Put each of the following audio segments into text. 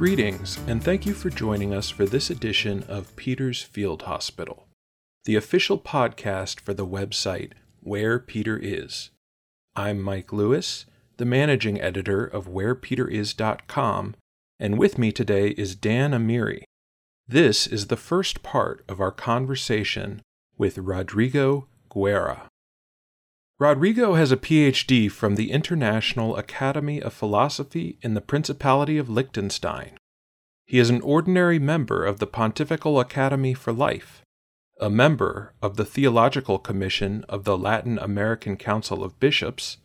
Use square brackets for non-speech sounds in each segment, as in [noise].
Greetings, and thank you for joining us for this edition of Peter's Field Hospital, the official podcast for the website Where Peter Is. I'm Mike Lewis, the managing editor of WherePeterIs.com, and with me today is Dan Amiri. This is the first part of our conversation with Rodrigo Guerra. Rodrigo has a PhD from the International Academy of Philosophy in the Principality of Liechtenstein. He is an ordinary member of the Pontifical Academy for Life, a member of the Theological Commission of the Latin American Council of Bishops,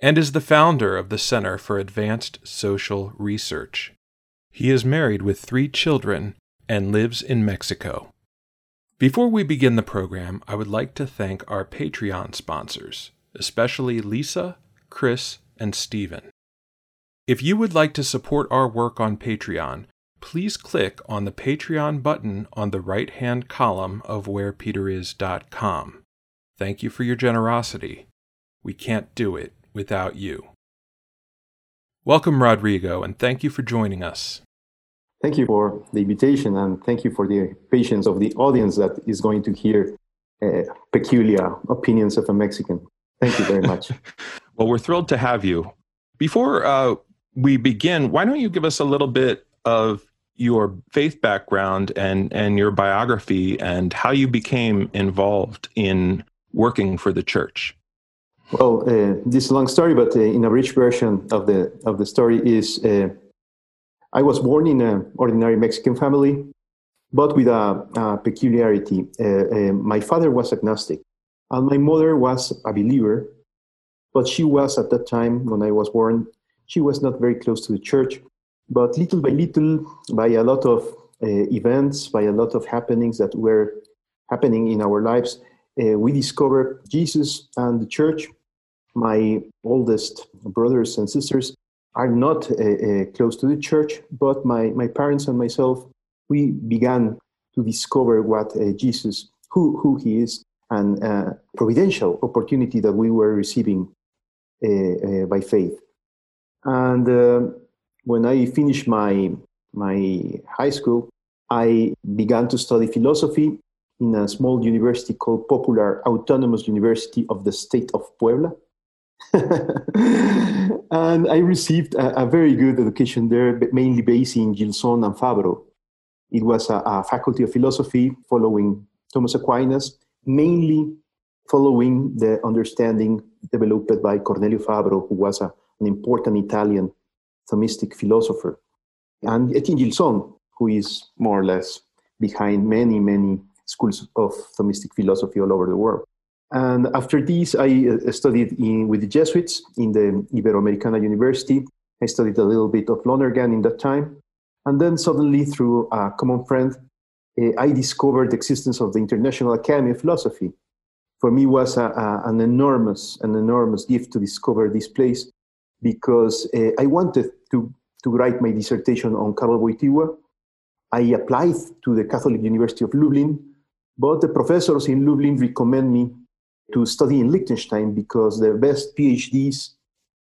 and is the founder of the Center for Advanced Social Research. He is married with three children and lives in Mexico. Before we begin the program, I would like to thank our Patreon sponsors, especially Lisa, Chris, and Stephen. If you would like to support our work on Patreon, please click on the Patreon button on the right hand column of wherepeteris.com. Thank you for your generosity. We can't do it without you. Welcome, Rodrigo, and thank you for joining us. Thank you for the invitation, and thank you for the patience of the audience that is going to hear uh, peculiar opinions of a Mexican. Thank you very much. [laughs] well, we're thrilled to have you. Before uh, we begin, why don't you give us a little bit of your faith background and, and your biography and how you became involved in working for the church? Well, uh, this is a long story, but uh, in a rich version of the of the story is uh, I was born in an ordinary Mexican family, but with a, a peculiarity. Uh, uh, my father was agnostic, and my mother was a believer, but she was at that time when I was born, she was not very close to the church. But little by little, by a lot of uh, events, by a lot of happenings that were happening in our lives, uh, we discovered Jesus and the church. My oldest brothers and sisters are not uh, close to the church, but my, my parents and myself, we began to discover what Jesus, who, who he is, and uh, providential opportunity that we were receiving uh, uh, by faith. And uh, when I finished my, my high school, I began to study philosophy in a small university called Popular Autonomous University of the State of Puebla. [laughs] and I received a, a, very good education there, mainly based in Gilson and Fabro. It was a, a faculty of philosophy following Thomas Aquinas, mainly following the understanding developed by Cornelio Fabro, who was a, an important Italian Thomistic philosopher, and Etienne Gilson, who is more or less behind many, many schools of Thomistic philosophy all over the world. And after this, I uh, studied in, with the Jesuits in the Iberoamericana University. I studied a little bit of Lonergan in that time. And then suddenly, through a common friend, I discovered the existence of the International Academy of Philosophy. For me, was a, a, an enormous, an enormous gift to discover this place because uh, I wanted to, to write my dissertation on Karol Wojtyła. I applied to the Catholic University of Lublin, but the professors in Lublin recommend me to study in Liechtenstein because the best PhDs,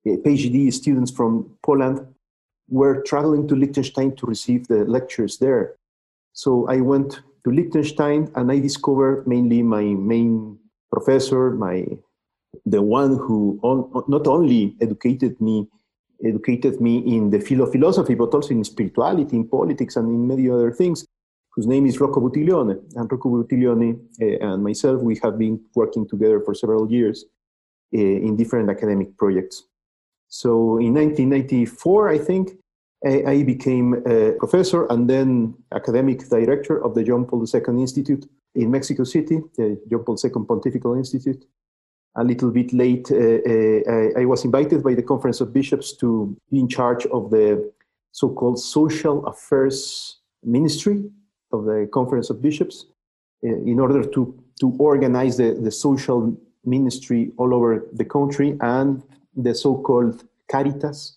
uh, PhD students from Poland were traveling to Liechtenstein to receive the lectures there. So I went to Liechtenstein and I discovered mainly my main professor, my the one who on, not only educated me educated me in the field of philosophy, but also in spirituality, in politics, and in many other things, whose name is Rocco Buttiglione. And Rocco Buttiglione uh, and myself, we have been working together for several years uh, in different academic projects. So in 1994, I think, I became a professor and then academic director of the John Paul II Institute in Mexico City, the John Paul II Pontifical Institute. A little bit late, uh, uh, I was invited by the Conference of Bishops to be in charge of the so called Social Affairs Ministry of the Conference of Bishops uh, in order to, to organize the, the social ministry all over the country and the so called Caritas,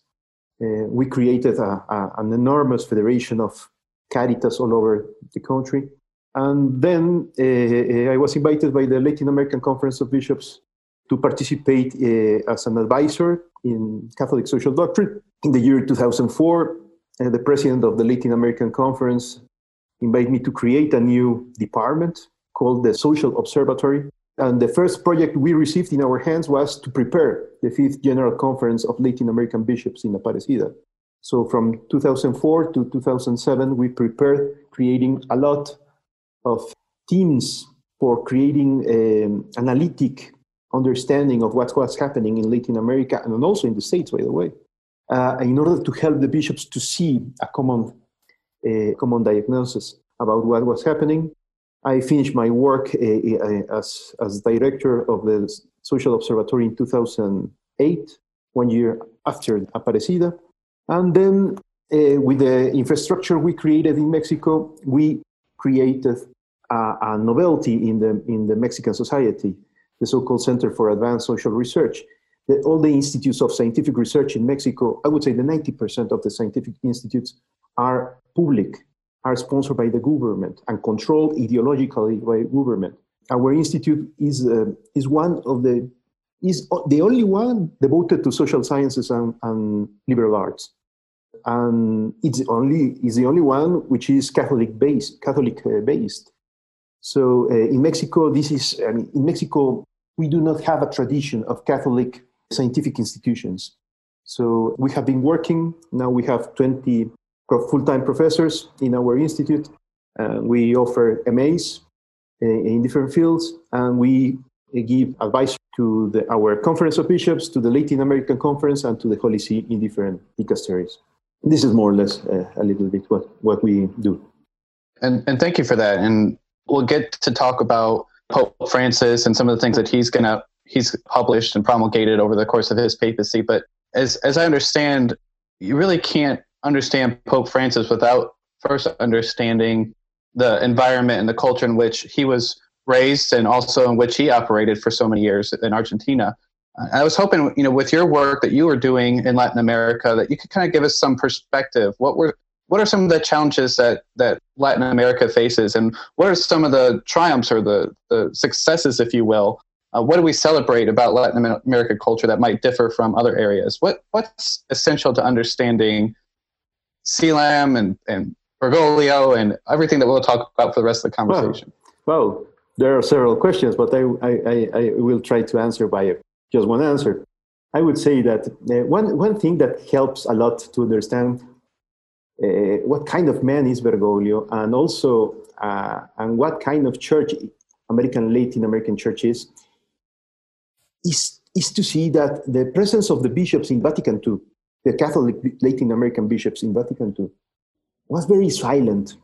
we created a, a, an enormous federation of Caritas all over the country. And then uh, I was invited by the Latin American Conference of Bishops to participate uh, as an advisor in Catholic social doctrine. In the year 2004, uh, the president of the Latin American Conference invited me to create a new department called the Social Observatory. And the first project we received in our hands was to prepare the fifth General Conference of Latin American Bishops in Aparecida. So from 2004 to 2007, we prepared creating a lot of teams for creating an analytic understanding of what's, what's happening in Latin America and also in the States, by the way, uh, in order to help the bishops to see a common, uh, common diagnosis about what was happening. I finished my work uh, uh as, as director of the Social Observatory in 2008, one year after Aparecida. And then uh, with the infrastructure we created in Mexico, we created a, a novelty in the, in the Mexican society the so-called Center for Advanced Social Research. The, all the institutes of scientific research in Mexico, I would say the 90% of the scientific institutes are public, are sponsored by the government and controlled ideologically by government. Our institute is, uh, is one of the, is the only one devoted to social sciences and, and liberal arts. And it's only, is the only one which is Catholic based, Catholic uh, based. So uh, in Mexico, this is, I mean, in Mexico, we do not have a tradition of Catholic scientific institutions. So we have been working, now we have 20 full time professors in our institute. Uh, we offer MAs uh, in different fields, and we give advice to the, our Conference of Bishops, to the Latin American Conference, and to the Holy See in different dicasteries. This is more or less uh, a little bit what, what we do. And, and thank you for that. And we'll get to talk about Pope Francis and some of the things that he's gonna he's published and promulgated over the course of his papacy. But as as I understand, you really can't understand Pope Francis without first understanding the environment and the culture in which he was raised and also in which he operated for so many years in Argentina. I was hoping, you know, with your work that you were doing in Latin America, that you could kind of give us some perspective. What were what are some of the challenges that, that Latin America faces, and what are some of the triumphs or the, the successes, if you will? Uh, what do we celebrate about Latin American culture that might differ from other areas? What what's essential to understanding CELAM and and Bergoglio and everything that we'll talk about for the rest of the conversation? Well, well there are several questions, but I, I, I, will try to answer by just one answer. I would say that uh, one, one thing that helps a lot to understand uh, what kind of man is Bergoglio, and also uh, and what kind of church American Latin American church is, is is to see that the presence of the bishops in Vatican II, the Catholic Latin American bishops in Vatican II, was very silent.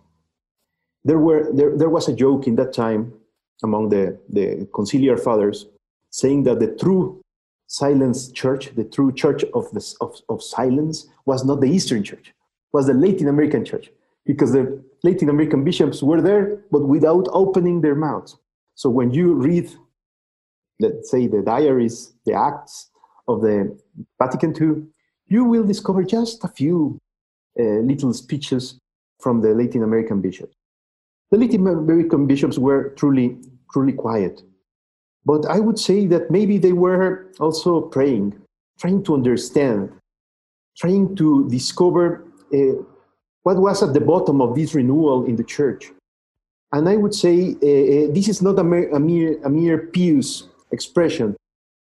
There were there, there was a joke in that time among the, the conciliar fathers saying that the true silence church, the true church of, the, of, of silence, was not the Eastern church, was the Latin American church because the Latin American bishops were there, but without opening their mouths. So when you read, let's say, the diaries, the acts of the Vatican II, you will discover just a few uh, little speeches from the Latin American bishops. The Latin American bishops were truly, truly quiet. But I would say that maybe they were also praying, trying to understand, trying to discover uh, what was at the bottom of this renewal in the church. And I would say uh, uh, this is not a mere, a, mere, a mere pious expression,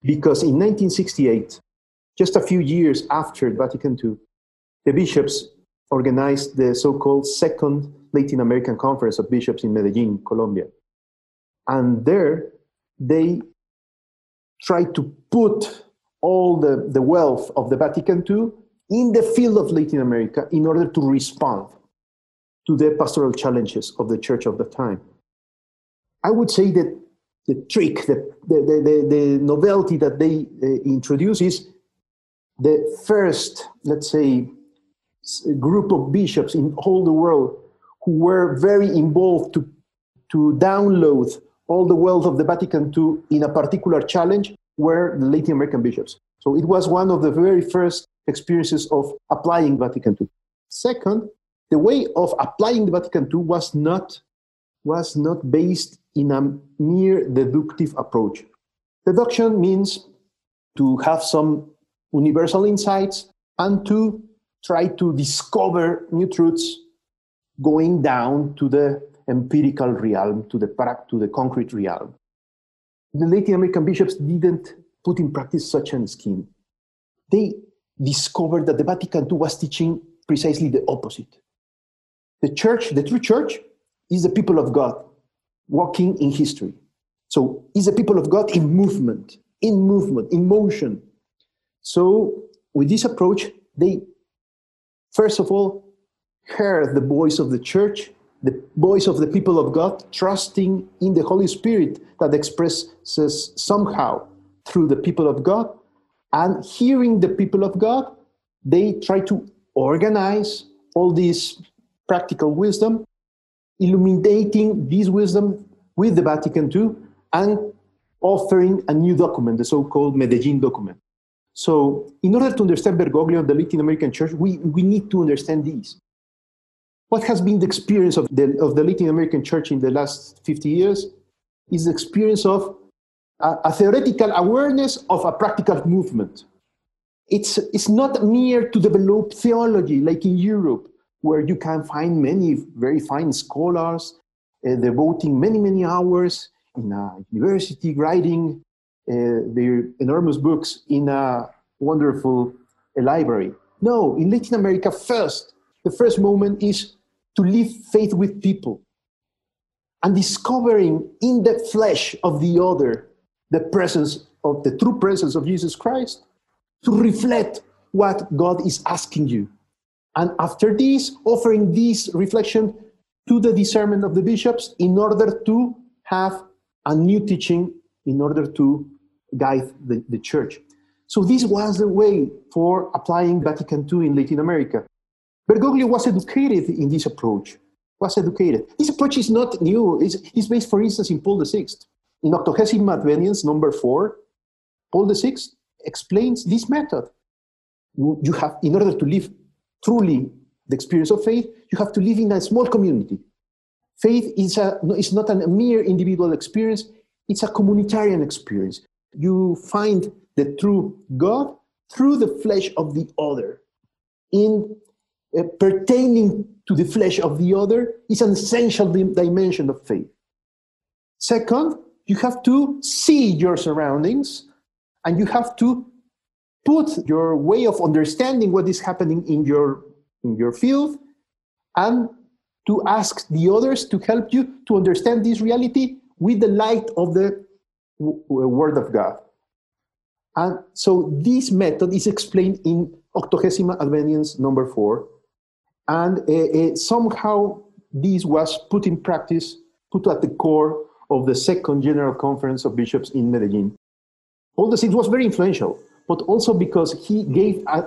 because in 1968, just a few years after Vatican II, the bishops organized the so called Second Latin American Conference of Bishops in Medellin, Colombia. And there they tried to put all the, the wealth of the Vatican II in the field of Latin America in order to respond to the pastoral challenges of the church of the time. I would say that the trick, the, the, the, the novelty that they uh, introduce is the first, let's say, group of bishops in all the world who were very involved to, to download all the wealth of the Vatican II in a particular challenge were the Latin American bishops. So it was one of the very first experiences of applying Vatican II. Second, the way of applying the Vatican II was not, was not based in a mere deductive approach. Deduction means to have some universal insights and to try to discover new truths going down to the empirical realm, to the, to the concrete realm. The Latin American bishops didn't put in practice such a scheme. They discovered that the Vatican II was teaching precisely the opposite. The church, the true church, is the people of God walking in history. So, is the people of God in movement, in movement, in motion. So, with this approach, they first of all heard the voice of the church, the voice of the people of God, trusting in the Holy Spirit that expresses somehow through the people of God. And hearing the people of God, they try to organize all this practical wisdom, illuminating this wisdom with the Vatican II, and offering a new document, the so called Medellin document. So, in order to understand Bergoglio and the Latin American Church, we, we need to understand these. What has been the experience of the, of the Latin American Church in the last 50 years is the experience of a, a theoretical awareness of a practical movement. It's, it's not mere to develop theology like in Europe, where you can find many very fine scholars uh, devoting many, many hours in a university writing their enormous books in a wonderful uh, library. No, in Latin America, first, the first moment is to live faith with people and discovering in the flesh of the other the presence of the true presence of Jesus Christ to reflect what God is asking you. And after this, offering this reflection to the discernment of the bishops in order to have a new teaching, in order to guide the, the church. So this was the way for applying Vatican II in Latin America. Bergoglio was educated in this approach, was educated. This approach is not new. It's, it's based, for instance, in Paul VI. In Octogesima Adveniens, number four, Paul VI explains this method. You have, in order to live truly the experience of faith, you have to live in a small community. Faith is, a, is not a mere individual experience, it's a communitarian experience. You find the true God through the flesh of the other. In uh, pertaining to the flesh of the other is an essential dimension of faith. Second, you have to see your surroundings and you have to put your way of understanding what is happening in your in your field and to ask the others to help you to understand this reality with the light of the word of god. And so this method is explained in octogesima adveniens number four. And uh, uh, somehow this was put in practice put at the core of the second general conference of bishops in medellin. All this it was very influential but also because he gave a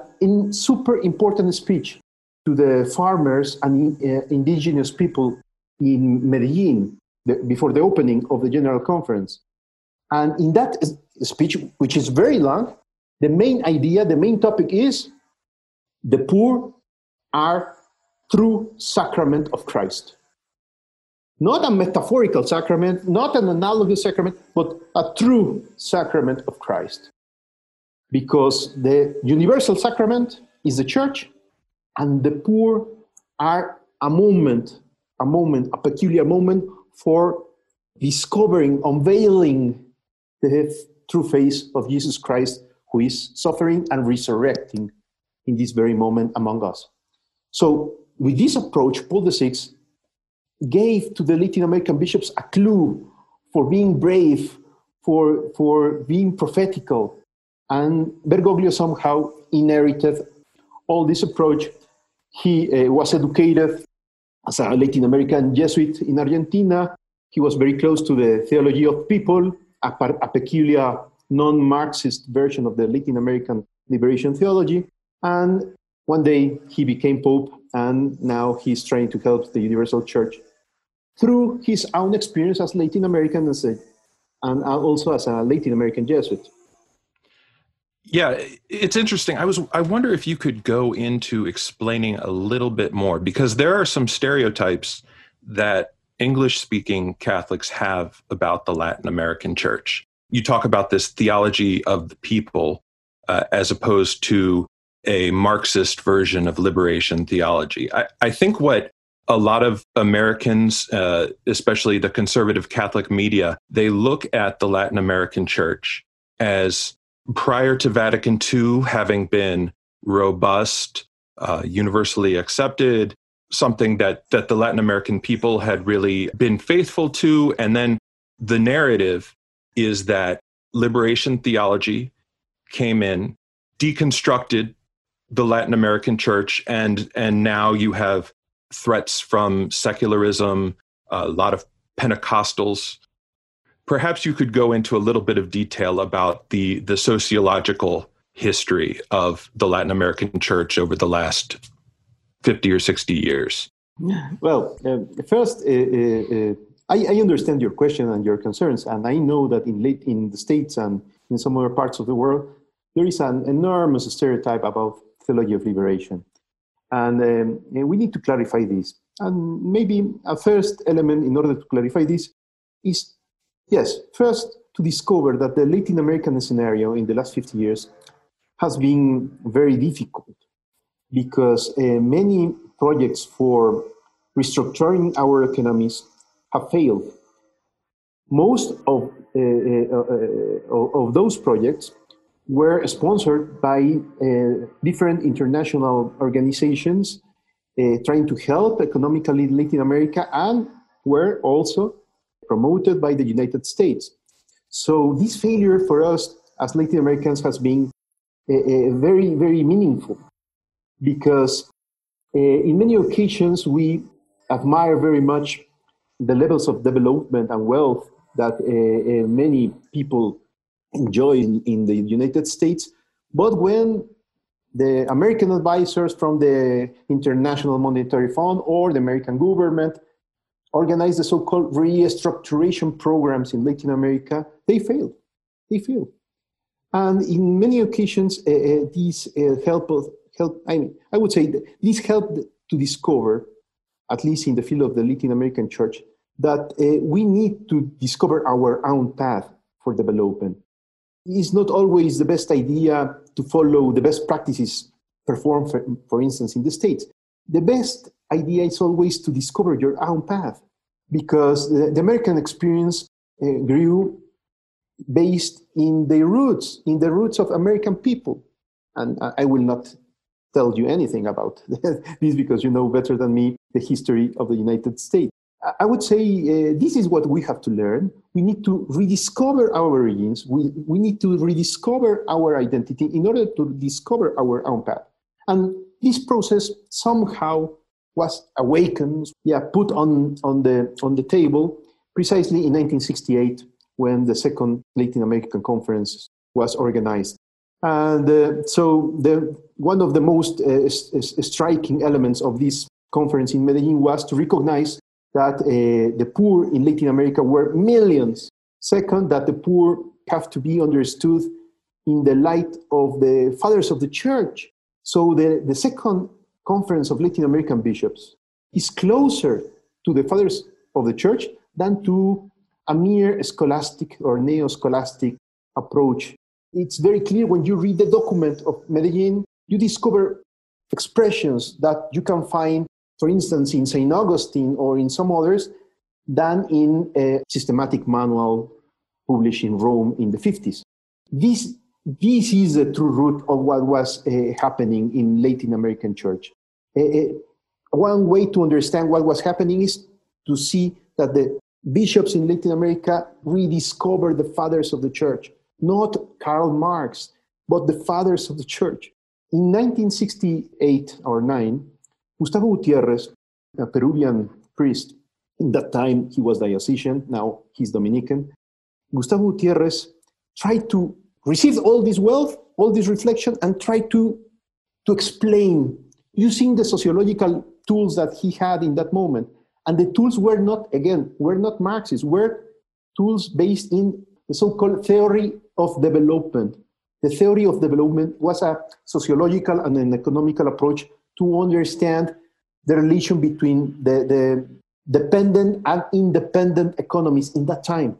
super important speech to the farmers and uh, indigenous people in Medellin the, before the opening of the General Conference. And in that speech, which is very long, the main idea, the main topic is the poor are true sacrament of Christ. Not a metaphorical sacrament, not an analogous sacrament, but a true sacrament of Christ because the universal sacrament is the church and the poor are a moment a moment a peculiar moment for discovering unveiling the true face of jesus christ who is suffering and resurrecting in this very moment among us so with this approach paul vi gave to the latin american bishops a clue for being brave for, for being prophetical and Bergoglio somehow inherited all this approach. He uh, was educated as a Latin American Jesuit in Argentina. He was very close to the theology of people, a, a peculiar non Marxist version of the Latin American liberation theology. And one day he became Pope, and now he's trying to help the Universal Church through his own experience as Latin American as a, and also as a Latin American Jesuit. Yeah, it's interesting. I was I wonder if you could go into explaining a little bit more because there are some stereotypes that English speaking Catholics have about the Latin American church. You talk about this theology of the people uh, as opposed to a Marxist version of liberation theology. I, I think what a lot of Americans, uh, especially the conservative Catholic media, they look at the Latin American church as prior to Vatican II having been robust, uh, universally accepted, something that, that the Latin American people had really been faithful to. And then the narrative is that liberation theology came in, deconstructed the Latin American church, and, and now you have threats from secularism, a lot of Pentecostals. Perhaps you could go into a little bit of detail about the, the sociological history of the Latin American church over the last 50 or 60 years. Well, uh, first, uh, uh, uh, I, I, understand your question and your concerns, and I know that in late in the states and in some other parts of the world, there is an enormous stereotype about theology of liberation. And um, we need to clarify this. And maybe a first element in order to clarify this is yes, first to discover that the Latin American scenario in the last 50 years has been very difficult because uh, many projects for restructuring our economies have failed. Most of, uh, uh, of those projects were sponsored by different international organizations trying to help economically Latin America and were also promoted by the United States. So this failure for us as Latin Americans has been very, very meaningful because uh, in many occasions we admire very much the levels of development and wealth that uh, many people enjoy in, in the United States. But when the American advisors from the International Monetary Fund or the American government organize the so-called restructuration programs in Latin America, they fail. They fail. And in many occasions, uh, uh, these uh, help, help I, mean, I would say these help to discover, at least in the field of the Latin American church, that uh, we need to discover our own path for development it's not always the best idea to follow the best practices performed, for, for instance, in the States. The best idea is always to discover your own path because the, the American experience uh, grew based in the roots, in the roots of American people. And I will not tell you anything about [laughs] this because you know better than me the history of the United States. I would say uh, this is what we have to learn. We need to rediscover our origins. We, we need to rediscover our identity in order to discover our own path. And this process somehow was awakened, yeah, put on, on, the, on the table precisely in 1968 when the second Latin American conference was organized. And uh, so the, one of the most uh, striking elements of this conference in Medellin was to recognize that uh, the poor in Latin America were millions. Second, that the poor have to be understood in the light of the fathers of the church. So the, the second conference of Latin American bishops is closer to the fathers of the church than to a mere scholastic or neo-scholastic approach. It's very clear when you read the document of Medellin, you discover expressions that you can find for instance, in St. Augustine or in some others, than in a systematic manual published in Rome in the 50s. This, this is the true root of what was uh, happening in Latin American church. Uh, one way to understand what was happening is to see that the bishops in Latin America rediscovered the fathers of the church, not Karl Marx, but the fathers of the church. In 1968 or 9, Gustavo Gutierrez, a Peruvian priest, in that time he was diocesan, now he's Dominican. Gustavo Gutierrez tried to receive all this wealth, all this reflection, and try to, to explain using the sociological tools that he had in that moment. And the tools were not, again, were not Marxist, were tools based in the so-called theory of development. The theory of development was a sociological and an economical approach to understand the relation between the, the dependent and independent economies in that time.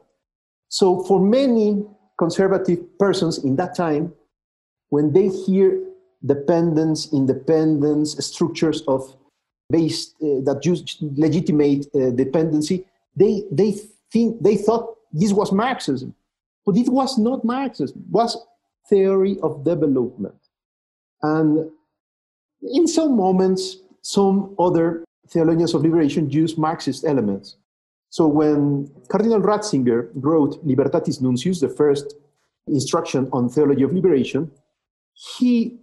So, for many conservative persons in that time, when they hear dependence, independence, structures of based uh, that just legitimate uh, dependency. They they think they thought this was Marxism, but it was not Marxism. It was theory of development, and in some moments, some other theologians of liberation use Marxist elements. So when Cardinal Ratzinger wrote Libertatis Nuntius, the first instruction on theology of liberation, he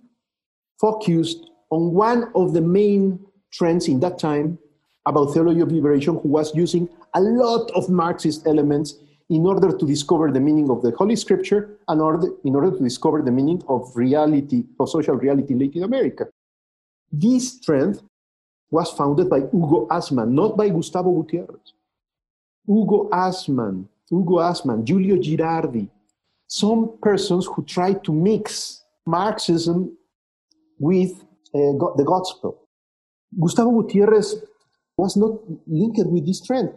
focused on one of the main trends in that time about theology of liberation, who was using a lot of Marxist elements in order to discover the meaning of the Holy Scripture and order, in order to discover the meaning of reality, of social reality in Latin America. This trend was founded by Hugo Assmann, not by Gustavo Gutierrez. Hugo Assmann, Hugo Assmann, Giulio Girardi, some persons who tried to mix Marxism with uh, the gospel. Gustavo Gutierrez was not linked with this trend.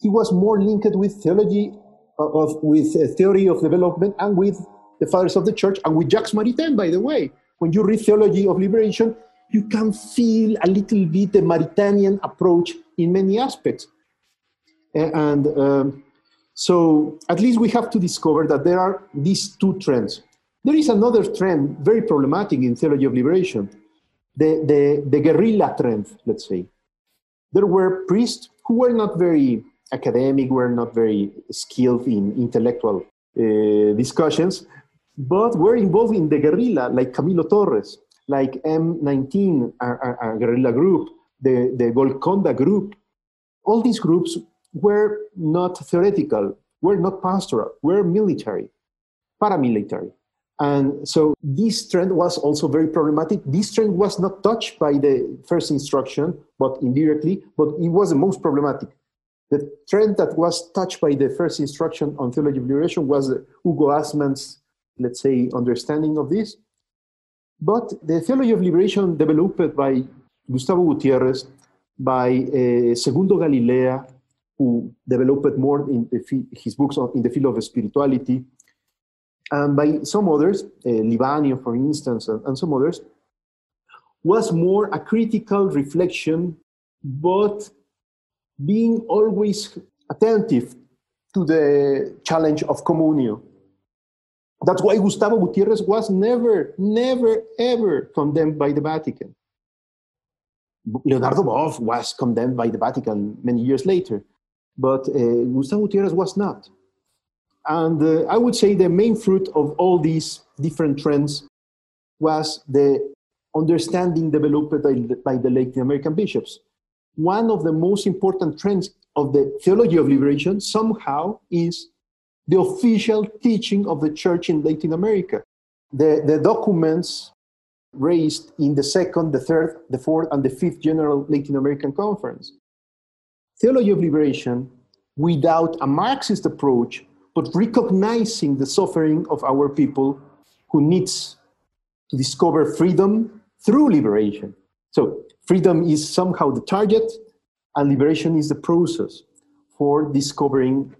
He was more linked with theology of, with theory of development and with the fathers of the church and with Jacques Maritain, by the way. When you read Theology of Liberation, you can feel a little bit the Maritainian approach in many aspects. And um, so at least we have to discover that there are these two trends. There is another trend, very problematic in theology of liberation, the, the, the guerrilla trend, let's say. There were priests who were not very academic, were not very skilled in intellectual uh, discussions, but were involved in the guerrilla, like Camilo Torres, like M19, a, a, a guerrilla group, the, the Golconda group. All these groups were not theoretical, were not pastoral, were military, paramilitary. And so this trend was also very problematic. This trend was not touched by the first instruction, but indirectly, but it was the most problematic. The trend that was touched by the first instruction on theology of liberation was Hugo Assmann's, let's say, understanding of this. But the theology of liberation developed by Gustavo Gutierrez, by uh, Segundo Galilea, who developed more in the, his books on, in the field of spirituality, and by some others, uh, Libanio, for instance, and, and some others, was more a critical reflection, but being always attentive to the challenge of communio. That's why Gustavo Gutierrez was never, never, ever condemned by the Vatican. Leonardo Boff was condemned by the Vatican many years later but uh, Gustavo Gutierrez was not. And uh, I would say the main fruit of all these different trends was the understanding developed by the, by the Latin American bishops. One of the most important trends of the theology of liberation somehow is the official teaching of the church in Latin America. The, the documents raised in the second, the third, the fourth, and the fifth General Latin American Conference theology of liberation without a Marxist approach, but recognizing the suffering of our people who needs to discover freedom through liberation. So freedom is somehow the target, and liberation is the process for discovering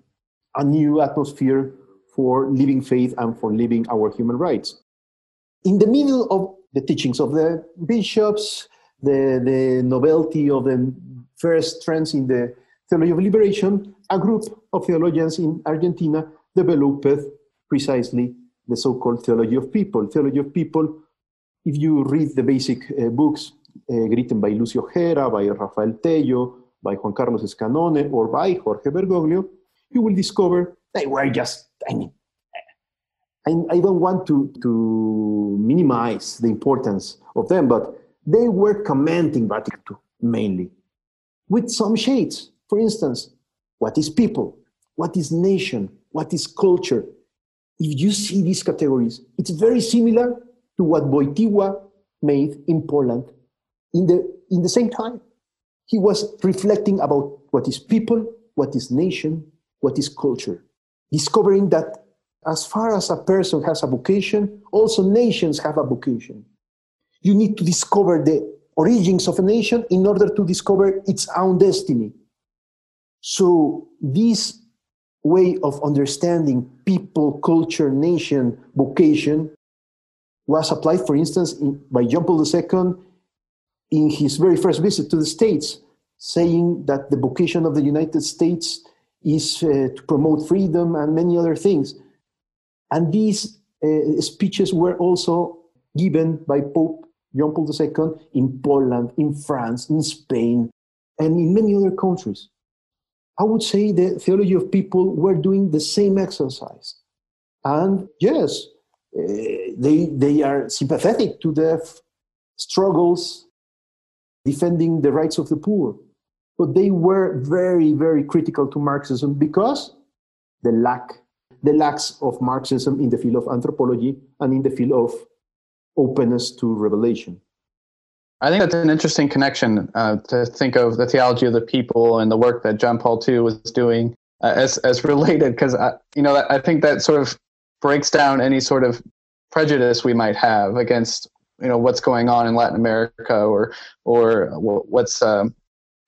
a new atmosphere for living faith and for living our human rights. In the middle of the teachings of the bishops, the, the novelty of the first trends in the theology of liberation, a group of theologians in Argentina developed precisely the so-called theology of people. Theology of people, if you read the basic uh, books uh, written by Lucio Gera, by Rafael Tello, by Juan Carlos Escanone, or by Jorge Bergoglio, you will discover they were just, I mean, I, I don't want to, to minimize the importance of them, but they were commenting Vatican II mainly with some shades. For instance, what is people? What is nation? What is culture? If you see these categories, it's very similar to what Wojtyła made in Poland in the, in the same time. He was reflecting about what is people, what is nation, what is culture, discovering that as far as a person has a vocation, also nations have a vocation. You need to discover the origins of a nation in order to discover its own destiny. So, this way of understanding people, culture, nation, vocation was applied, for instance, in, by John Paul II in his very first visit to the States, saying that the vocation of the United States is uh, to promote freedom and many other things. And these uh, speeches were also given by Pope John Paul II in Poland, in France, in Spain, and in many other countries. I would say the theology of people were doing the same exercise. And yes, uh, they, they are sympathetic to the struggles defending the rights of the poor. But they were very, very critical to Marxism because the lack, the lacks of Marxism in the field of anthropology and in the field of openness to revelation. I think that's an interesting connection uh, to think of the theology of the people and the work that John Paul II was doing uh, as as related, because you know I think that sort of breaks down any sort of prejudice we might have against you know what's going on in Latin America or or what's um,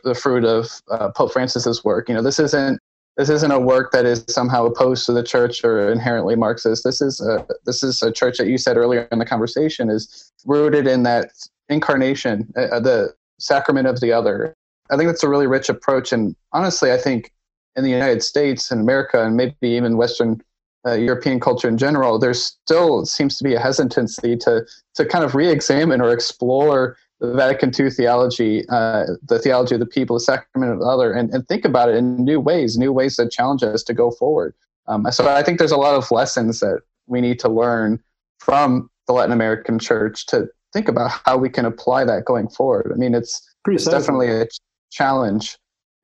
the fruit of uh, Pope Francis's work. You know, this isn't this isn't a work that is somehow opposed to the church or inherently Marxist. This is a, this is a church that you said earlier in the conversation is rooted in that incarnation, uh, uh, the sacrament of the other. I think that's a really rich approach. And honestly, I think in the United States and America and maybe even Western uh, European culture in general, there still seems to be a hesitancy to to kind of re-examine or explore Vatican II theology, uh, the theology of the people, the sacrament of the other, and, and think about it in new ways, new ways that challenge us to go forward. Um, so I think there's a lot of lessons that we need to learn from the Latin American church to think about how we can apply that going forward. I mean, it's, it's definitely a challenge.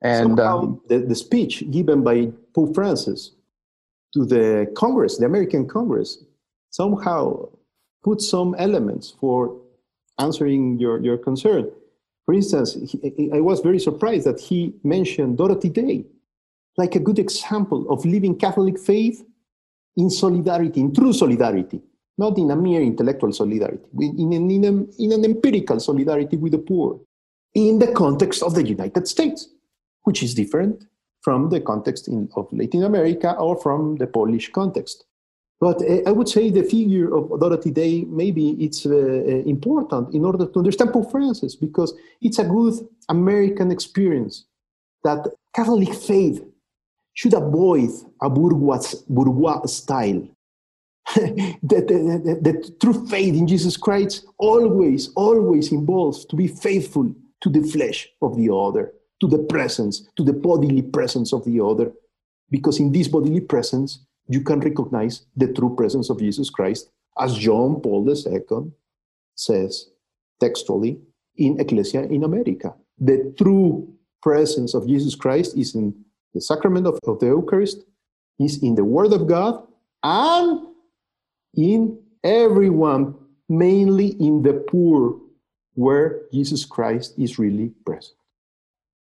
And um, the, the speech given by Pope Francis to the Congress, the American Congress, somehow put some elements for answering your, your concern. For instance, he, I was very surprised that he mentioned Dorothy Day, like a good example of living Catholic faith in solidarity, in true solidarity not in a mere intellectual solidarity, in, in, in, a, in an empirical solidarity with the poor, in the context of the United States, which is different from the context in, of Latin America or from the Polish context. But uh, I would say the figure of Dorothy Day, maybe it's uh, important in order to understand Pope Francis, because it's a good American experience that Catholic faith should avoid a bourgeois, bourgeois style [laughs] the, the, the, the, true faith in Jesus Christ always, always involves to be faithful to the flesh of the other, to the presence, to the bodily presence of the other. Because in this bodily presence, you can recognize the true presence of Jesus Christ, as John Paul II says textually in Ecclesia in America. The true presence of Jesus Christ is in the sacrament of, of the Eucharist, is in the Word of God, and in everyone, mainly in the poor, where Jesus Christ is really present.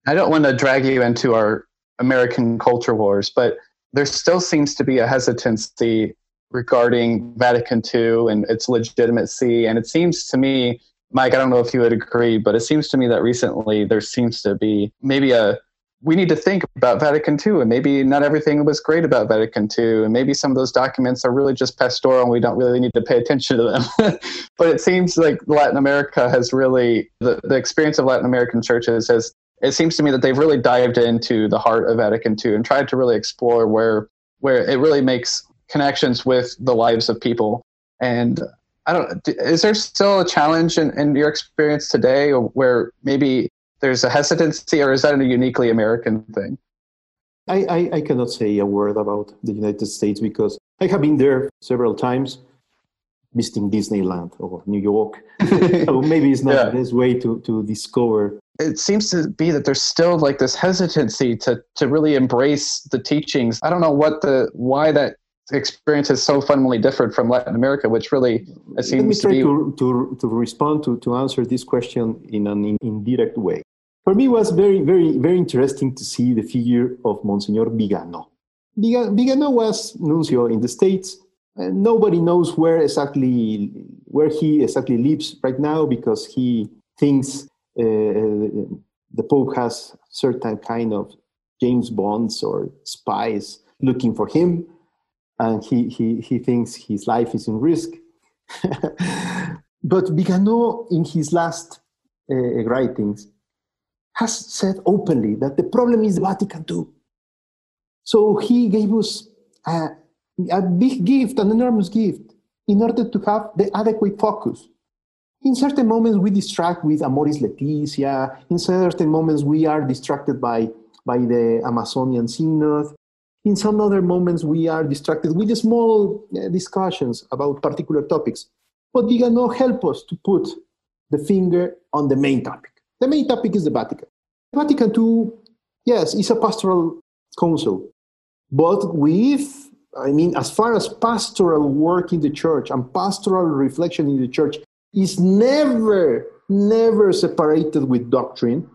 I don't want to drag you into our American culture wars, but there still seems to be a hesitancy regarding Vatican II and its legitimacy. And it seems to me, Mike, I don't know if you would agree, but it seems to me that recently there seems to be maybe a we need to think about Vatican II, and maybe not everything was great about Vatican II, and maybe some of those documents are really just pastoral, and we don't really need to pay attention to them. [laughs] but it seems like Latin America has really the, the experience of Latin American churches has. It seems to me that they've really dived into the heart of Vatican II and tried to really explore where where it really makes connections with the lives of people. And I don't. Is there still a challenge in, in your experience today, where maybe there's a hesitancy, or is that a uniquely American thing? I, I, I, cannot say a word about the United States because I have been there several times visiting Disneyland or New York. [laughs] so maybe it's not yeah. the best way to, to discover. It seems to be that there's still like this hesitancy to, to really embrace the teachings. I don't know what the why that experience is so fundamentally different from Latin America, which really seems Let me try to, be... to, to, to respond to, to answer this question in an indirect way. For me, it was very, very, very interesting to see the figure of Monsignor Vigano. Vigano was nuncio in the States. Nobody knows where exactly where he exactly lives right now because he thinks uh, the Pope has certain kind of James Bonds or spies looking for him and he, he, he thinks his life is in risk. [laughs] but Viganò, in his last uh, writings, has said openly that the problem is the Vatican too. So he gave us a, a big gift, an enormous gift, in order to have the adequate focus. In certain moments, we distract with Amoris Laetitia. In certain moments, we are distracted by, by the Amazonian Synod. In some other moments, we are distracted with small uh, discussions about particular topics. But Viganò help us to put the finger on the main topic. The main topic is the Vatican. Vatican II, yes, is a pastoral council, but with, I mean, as far as pastoral work in the church and pastoral reflection in the church is never, never separated with doctrine.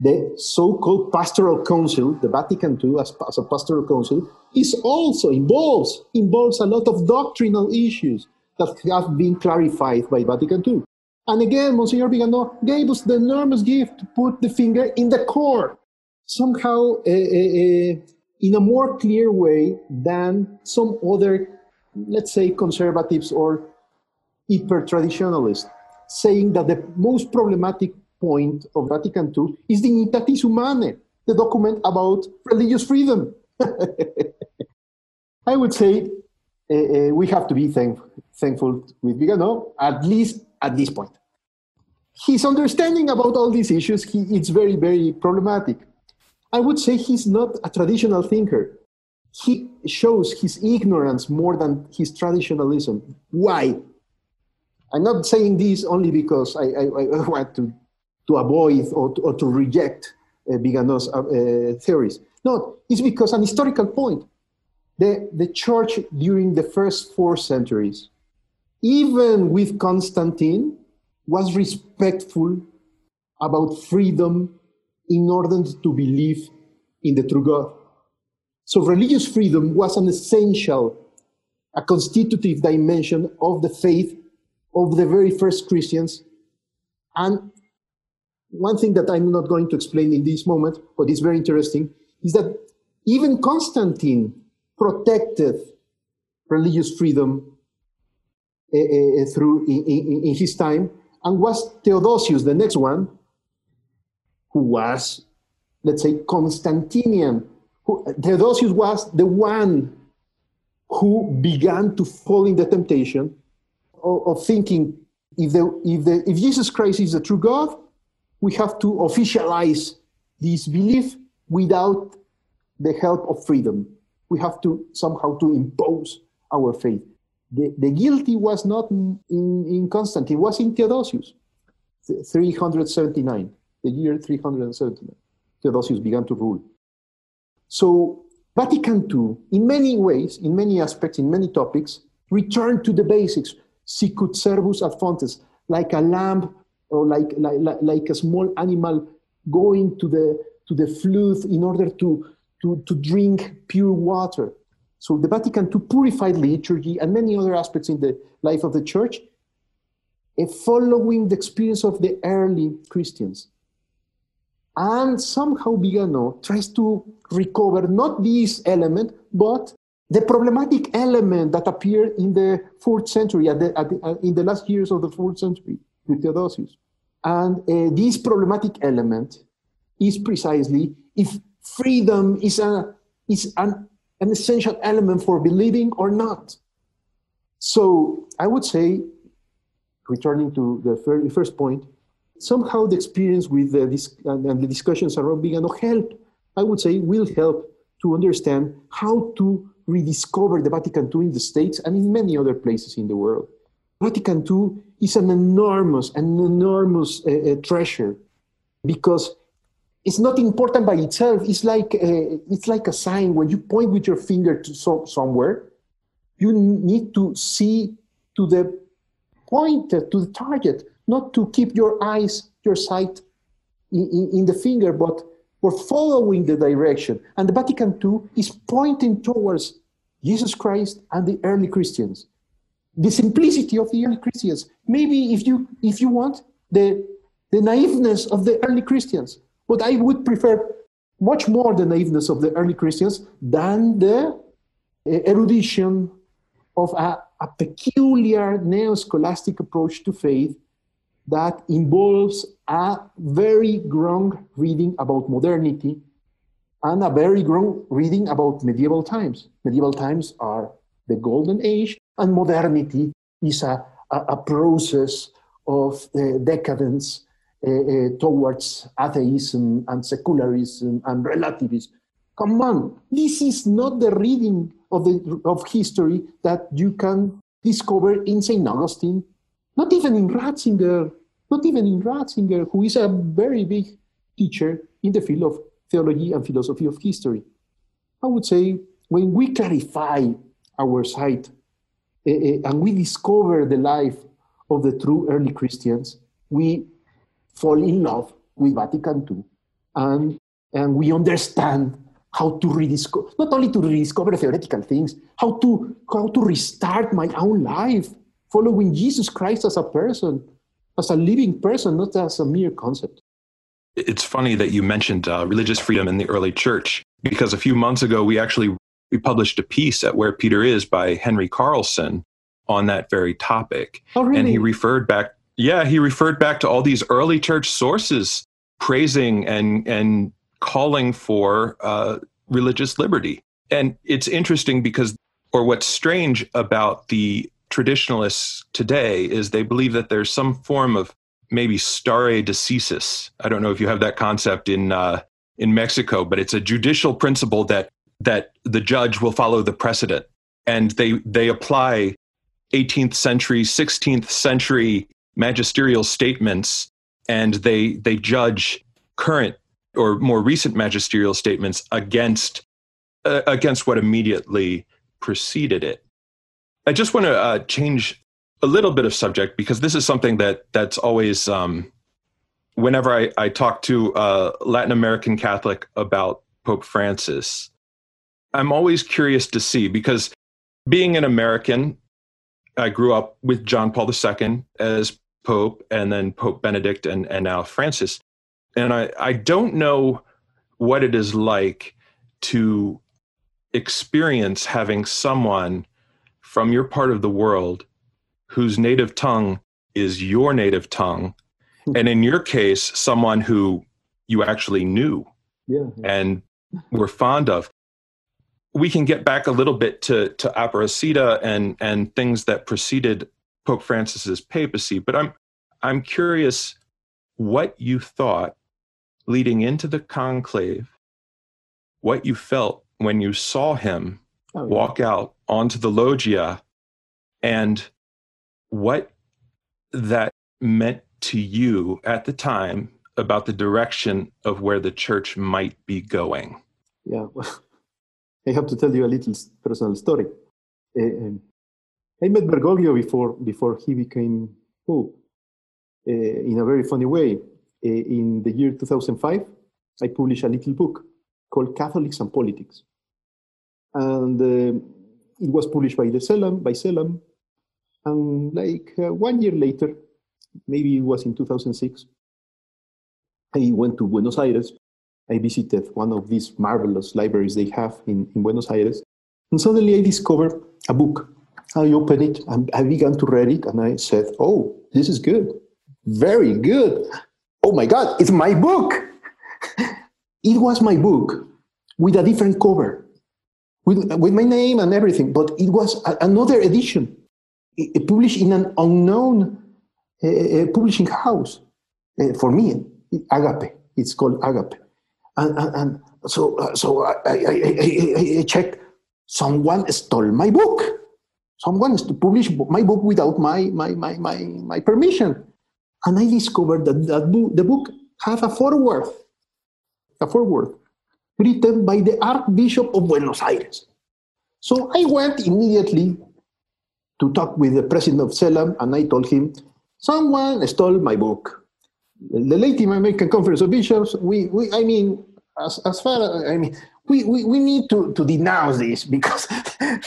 The so called pastoral council, the Vatican II, as, as a pastoral council, is also involves, involves a lot of doctrinal issues that have been clarified by Vatican II. And again, Monsignor Viganò gave us the enormous gift to put the finger in the core, somehow uh, uh, uh, in a more clear way than some other, let's say, conservatives or hyper traditionalists, saying that the most problematic point of Vatican II is the Dignitatis Humanae, the document about religious freedom. [laughs] I would say uh, uh, we have to be thank- thankful with Viganò, at least at this point. His understanding about all these issues, he, it's very, very problematic. I would say he's not a traditional thinker. He shows his ignorance more than his traditionalism. Why? I'm not saying this only because I, I, I [laughs] want to, to avoid or to, or to reject uh, Viganò's uh, uh, theories. No, it's because an historical point. The, the church during the first four centuries, even with Constantine, was respectful about freedom in order to believe in the true God. So religious freedom was an essential, a constitutive dimension of the faith of the very first Christians. And one thing that I'm not going to explain in this moment, but it's very interesting, is that even Constantine protected religious freedom uh, uh, through in, in, in his time and was Theodosius, the next one, who was, let's say, Constantinian. Who, Theodosius was the one who began to fall in the temptation of, of thinking if, the, if, the, if Jesus Christ is the true God, we have to officialize this belief without the help of freedom. We have to somehow to impose our faith. The, the guilty was not in, in Constantine, was in Theodosius, 379, the year 379. Theodosius began to rule. So Vatican II, in many ways, in many aspects, in many topics, returned to the basics, sicut cervus ad fontes, like a lamb or like, like, like a small animal going to the, to the flood in order to, to, to drink pure water. So the Vatican II purified liturgy and many other aspects in the life of the church, following the experience of the early Christians. And somehow Viganò tries to recover not this element, but the problematic element that appeared in the fourth century, at the, at the, uh, in the last years of the fourth century with Theodosius. And uh, this problematic element is precisely if freedom is, a, is an an essential element for believing or not. So I would say, returning to the first point, somehow the experience with the, this, and, the discussions around Viganò help, I would say, will help to understand how to rediscover the Vatican II in the States and in many other places in the world. Vatican II is an enormous, an enormous uh, uh, treasure because it's not important by itself. It's like a, it's like a sign when you point with your finger to so, somewhere. You need to see to the pointer, to the target, not to keep your eyes, your sight in, in, in the finger, but we're following the direction. And the Vatican II is pointing towards Jesus Christ and the early Christians. The simplicity of the early Christians. Maybe if you if you want, the, the naiveness of the early Christians but I would prefer much more the naiveness of the early Christians than the eh, erudition of a, a peculiar neo scholastic approach to faith that involves a very wrong reading about modernity and a very wrong reading about medieval times. Medieval times are the golden age, and modernity is a, a, a process of uh, decadence uh, uh, towards atheism and secularism and relativism. Come on, this is not the reading of, the, of history that you can discover in St. Augustine, not even in Ratzinger, not even in Ratzinger, who is a very big teacher in the field of theology and philosophy of history. I would say when we clarify our sight uh, and we discover the life of the true early Christians, we fall in love with Vatican II and, and we understand how to rediscover, not only to rediscover theoretical things, how to, how to restart my own life, following Jesus Christ as a person, as a living person, not as a mere concept. It's funny that you mentioned uh, religious freedom in the early church because a few months ago we actually we published a piece at Where Peter Is by Henry Carlson on that very topic. Oh, really? And he referred back, yeah, he referred back to all these early church sources praising and and calling for uh, religious liberty. And it's interesting because, or what's strange about the traditionalists today is they believe that there's some form of maybe stare decisis. I don't know if you have that concept in uh, in Mexico, but it's a judicial principle that that the judge will follow the precedent, and they they apply 18th century, 16th century magisterial statements, and they they judge current or more recent magisterial statements against uh, against what immediately preceded it. I just want to uh, change a little bit of subject because this is something that that's always um, whenever I, I talk to a Latin American Catholic about Pope Francis, I'm always curious to see because being an American, I grew up with John Paul II as Pope and then Pope Benedict and, and now Francis. And I, I don't know what it is like to experience having someone from your part of the world whose native tongue is your native tongue. Hmm. And in your case, someone who you actually knew yeah, yeah. and were fond of. We can get back a little bit to, to Aparecida and, and things that preceded Pope Francis's papacy, but I'm, I'm curious what you thought leading into the conclave, what you felt when you saw him oh, yeah. walk out onto the loggia, and what that meant to you at the time about the direction of where the church might be going. Yeah, well, [laughs] I have to tell you a little personal story. Uh, I met Bergoglio before before he became pope uh, in a very funny way. Uh, in the year 2005, I published a little book called Catholics and Politics. And uh, it was published by the CELAM, by CELAM. And like uh, one year later, maybe it was in 2006, I went to Buenos Aires. I visited one of these marvelous libraries they have in, in Buenos Aires. And suddenly I discovered a book. I opened it and I began to read it and I said, Oh, this is good. Very good oh my God, it's my book. [laughs] it was my book with a different cover, with, with my name and everything, but it was a, another edition it, published in an unknown uh, publishing house uh, for me, Agape. It's called Agape. And, and, and so, uh, so I, I, I, I, checked, someone stole my book. Someone published my book without my, my, my, my, my permission. And I discovered that, that book, the book has a foreword, a foreword written by the Archbishop of Buenos Aires. So I went immediately to talk with the president of CELAM, and I told him, someone stole my book. The late American Conference of Bishops, we, we I mean, as, as far as, I mean, we, we, we need to, to denounce this because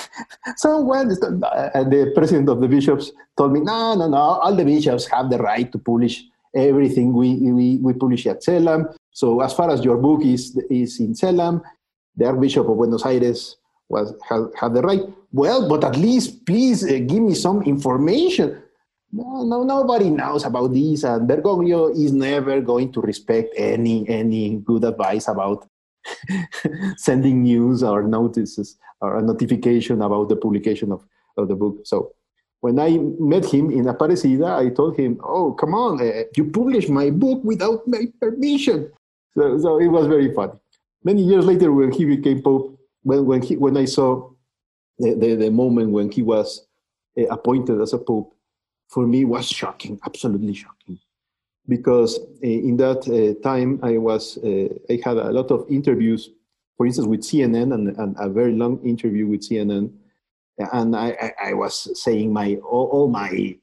[laughs] someone, and uh, the president of the bishops told me, no, no, no, all the bishops have the right to publish everything we, we, we publish at Cellam. So as far as your book is, is in CELAM, the Archbishop of Buenos Aires was had, had the right. Well, but at least please uh, give me some information. No, no, nobody knows about this, and Bergoglio is never going to respect any any good advice about [laughs] sending news or notices or a notification about the publication of, of the book. So when I met him in Aparecida, I told him, "Oh, come on, uh, you published my book without my permission." So, so it was very funny. Many years later, when he became pope, when when he when I saw the, the, the moment when he was uh, appointed as a pope, for me was shocking, absolutely shocking, because uh, in that uh, time I was I had a lot of interviews, for instance, with CNN and, and a very long interview with CNN and I, I, I was saying my all, all, my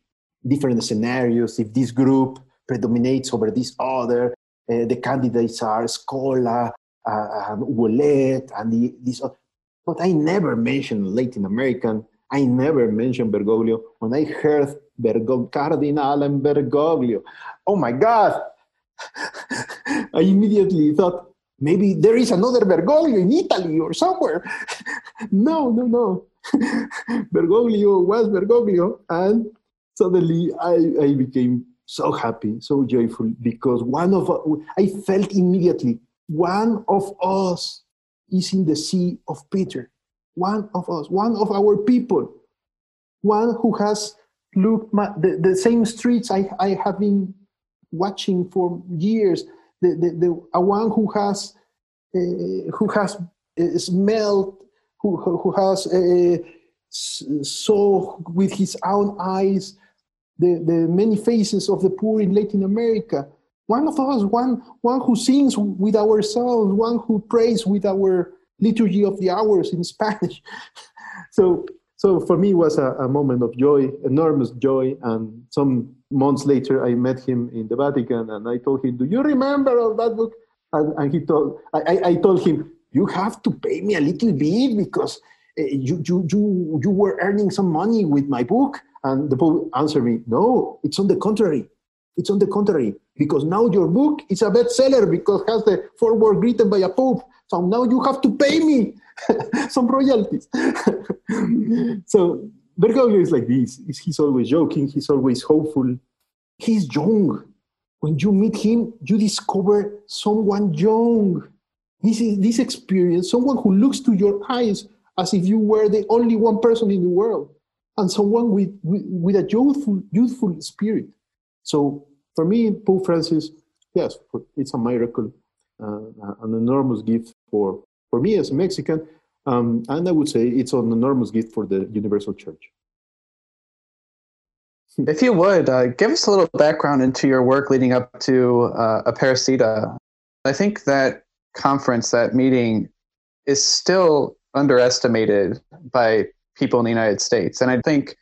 different scenarios. If this group predominates over this other, uh, the candidates are Scola, uh, um, Ouellet, and the, this. But I never mentioned Latin American. I never mentioned Bergoglio. When I heard Bergoglio, Cardinal and Bergoglio, oh my God! [laughs] I immediately thought maybe there is another Bergoglio in Italy or somewhere. [laughs] no, no, no. [laughs] Bergoglio was Bergoglio, and suddenly I, I became so happy, so joyful because one of I felt immediately one of us is in the see of Peter. One of us, one of our people, one who has looked my, the, the same streets I, I have been watching for years. The, the, the one who has uh, who has uh, smelled who, who has uh, saw with his own eyes the, the many faces of the poor in Latin America. One of us, one, one who sings with ourselves, one who prays with our liturgy of the hours in [laughs] Spanish. so, so for me, was a, a moment of joy, enormous joy. And some months later, I met him in the Vatican, and I told him, "Do you remember that book?" And, and he told, I, I told him, you have to pay me a little bit because uh, you, you, you, you were earning some money with my book. And the Pope answered me, no, it's on the contrary. It's on the contrary, because now your book is a bestseller because has the foreword written by a Pope. So now you have to pay me [laughs] some royalties. [laughs] so Bergoglio is like this. He's always joking. He's always hopeful. He's young. When you meet him, you discover someone young this is this experience, someone who looks to your eyes as if you were the only one person in the world, and someone with, with, with a youthful, youthful spirit. So for me, Pope Francis, yes, it's a miracle, uh, an enormous gift for, for me as a Mexican, um, and I would say it's an enormous gift for the Universal Church. If you would, uh, give us a little background into your work leading up to uh, Aparecida. I think that conference, that meeting, is still underestimated by people in the United States. And I think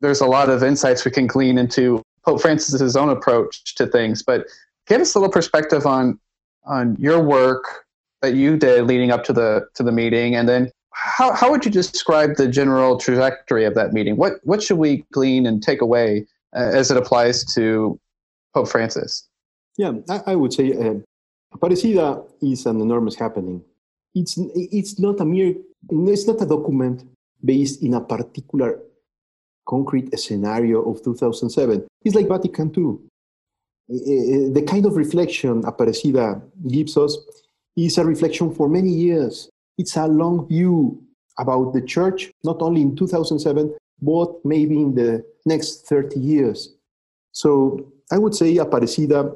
there's a lot of insights we can glean into Pope Francis's own approach to things. But give us a little perspective on on your work that you did leading up to the to the meeting, and then how how would you describe the general trajectory of that meeting? What what should we glean and take away uh, as it applies to Pope Francis? Yeah, I, I would say uh, Aparecida is an enormous happening. It's, it's not a mere, it's not a document based in a particular concrete scenario of 2007. It's like Vatican II. The kind of reflection Aparecida gives us is a reflection for many years. It's a long view about the church, not only in 2007, but maybe in the next 30 years. So I would say Aparecida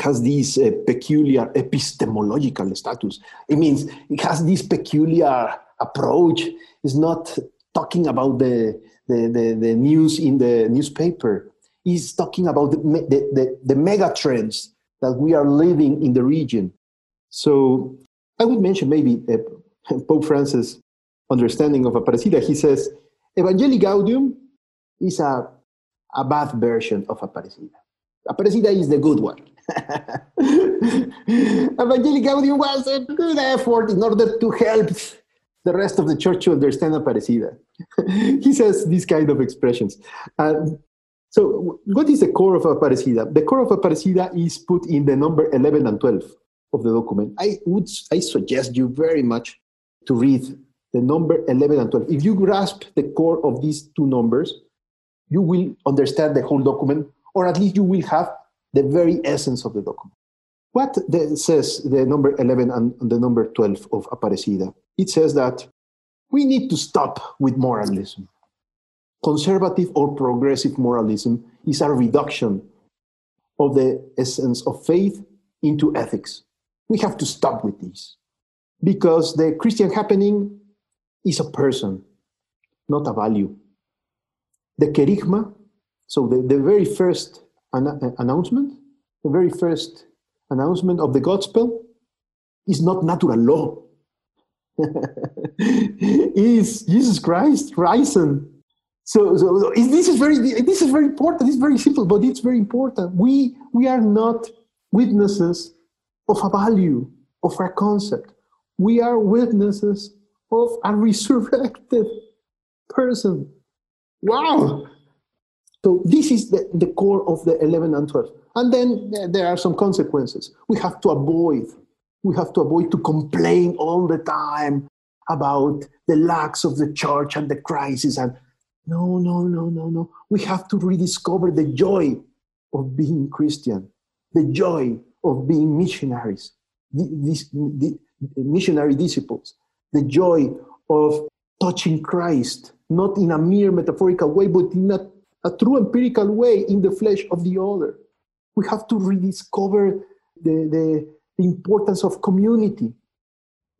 has this uh, peculiar epistemological status. It means it has this peculiar approach. is not talking about the, the, the, the news in the newspaper. It's talking about the, the, the, the mega trends that we are living in the region. So I would mention maybe uh, [laughs] Pope Francis' understanding of Aparecida. He says, Evangelii Gaudium is a, a bad version of Aparecida. Aparecida is the good one. [laughs] Evangelii Gaudium was a good effort in order to help the rest of the church to understand Aparecida. [laughs] he says these kind of expressions. Um, so, what is the core of Aparecida? The core of Aparecida is put in the number 11 and 12 of the document. I would I suggest you very much to read the number 11 and 12. If you grasp the core of these two numbers, you will understand the whole document, or at least you will have the very essence of the document. What the, says the number 11 and, and the number 12 of Aparecida? It says that we need to stop with moralism. Conservative or progressive moralism is a reduction of the essence of faith into ethics. We have to stop with this because the Christian happening is a person, not a value. The kerygma, so the, the very first an- uh, announcement, the very first announcement of the gospel is not natural law. [laughs] is Jesus Christ risen. So, so, so, this is very this is very important. It's very simple, but it's very important. We we are not witnesses of a value, of a concept. We are witnesses of a resurrected person. Wow! So this is the, the core of the 11 and 12. And then there are some consequences. We have to avoid, we have to avoid to complain all the time about the lacks of the church and the crisis. And no, no, no, no, no. We have to rediscover the joy of being Christian, the joy of being missionaries, this, the missionary disciples, the joy of touching Christ, not in a mere metaphorical way, but in a, a true empirical way in the flesh of the other. We have to rediscover the, the, the importance of community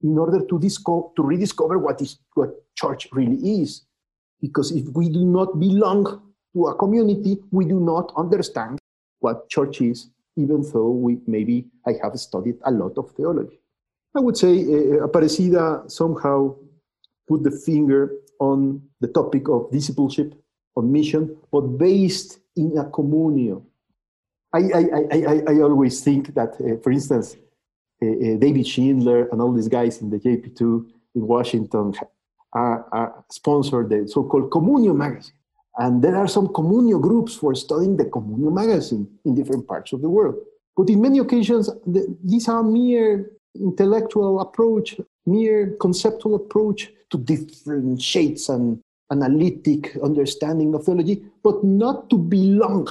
in order to, discover, to rediscover what, is, what church really is. Because if we do not belong to a community, we do not understand what church is, even though we maybe I have studied a lot of theology. I would say uh, Aparecida somehow put the finger on the topic of discipleship, on mission, but based in a communio. I, I, I, I, always think that, uh, for instance, uh, uh, David Schindler and all these guys in the JP2 in Washington are, are sponsored the so-called Communio magazine. And there are some Communio groups for studying the Communio magazine in different parts of the world. But in many occasions, the, these are mere intellectual approach, mere conceptual approach to differentiate some analytic understanding of theology, but not to belong,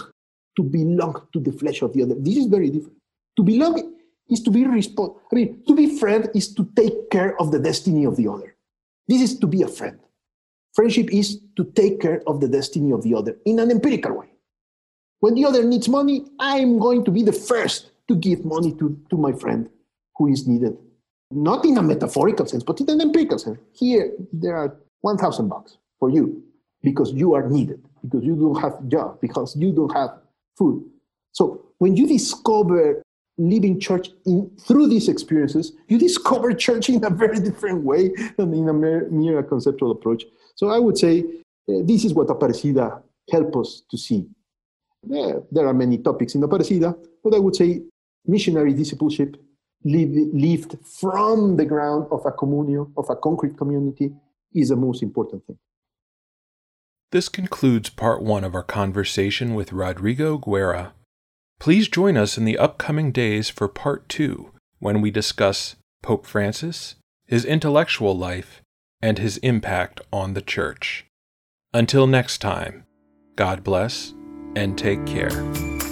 to belong to the flesh of the other. This is very different. To belong is to be respond. I mean, to be friend is to take care of the destiny of the other. This is to be a friend. Friendship is to take care of the destiny of the other in an empirical way. When the other needs money, I'm going to be the first to give money to, to my friend who is needed. Not in a metaphorical sense, but in an empirical sense. Here, there are 1,000 bucks for you because you are needed, because you don't have a job, because you don't have food. So when you discover living church in, through these experiences, you discover [laughs] church in a very different way than in a mere, mere conceptual approach. So I would say uh, this is what Aparecida help us to see. Yeah, there are many topics in Aparecida, but I would say missionary discipleship lived from the ground of a communio, of a concrete community, is the most important thing. This concludes part one of our conversation with Rodrigo Guerra. Please join us in the upcoming days for part two, when we discuss Pope Francis, his intellectual life, and his impact on the Church. Until next time, God bless and take care.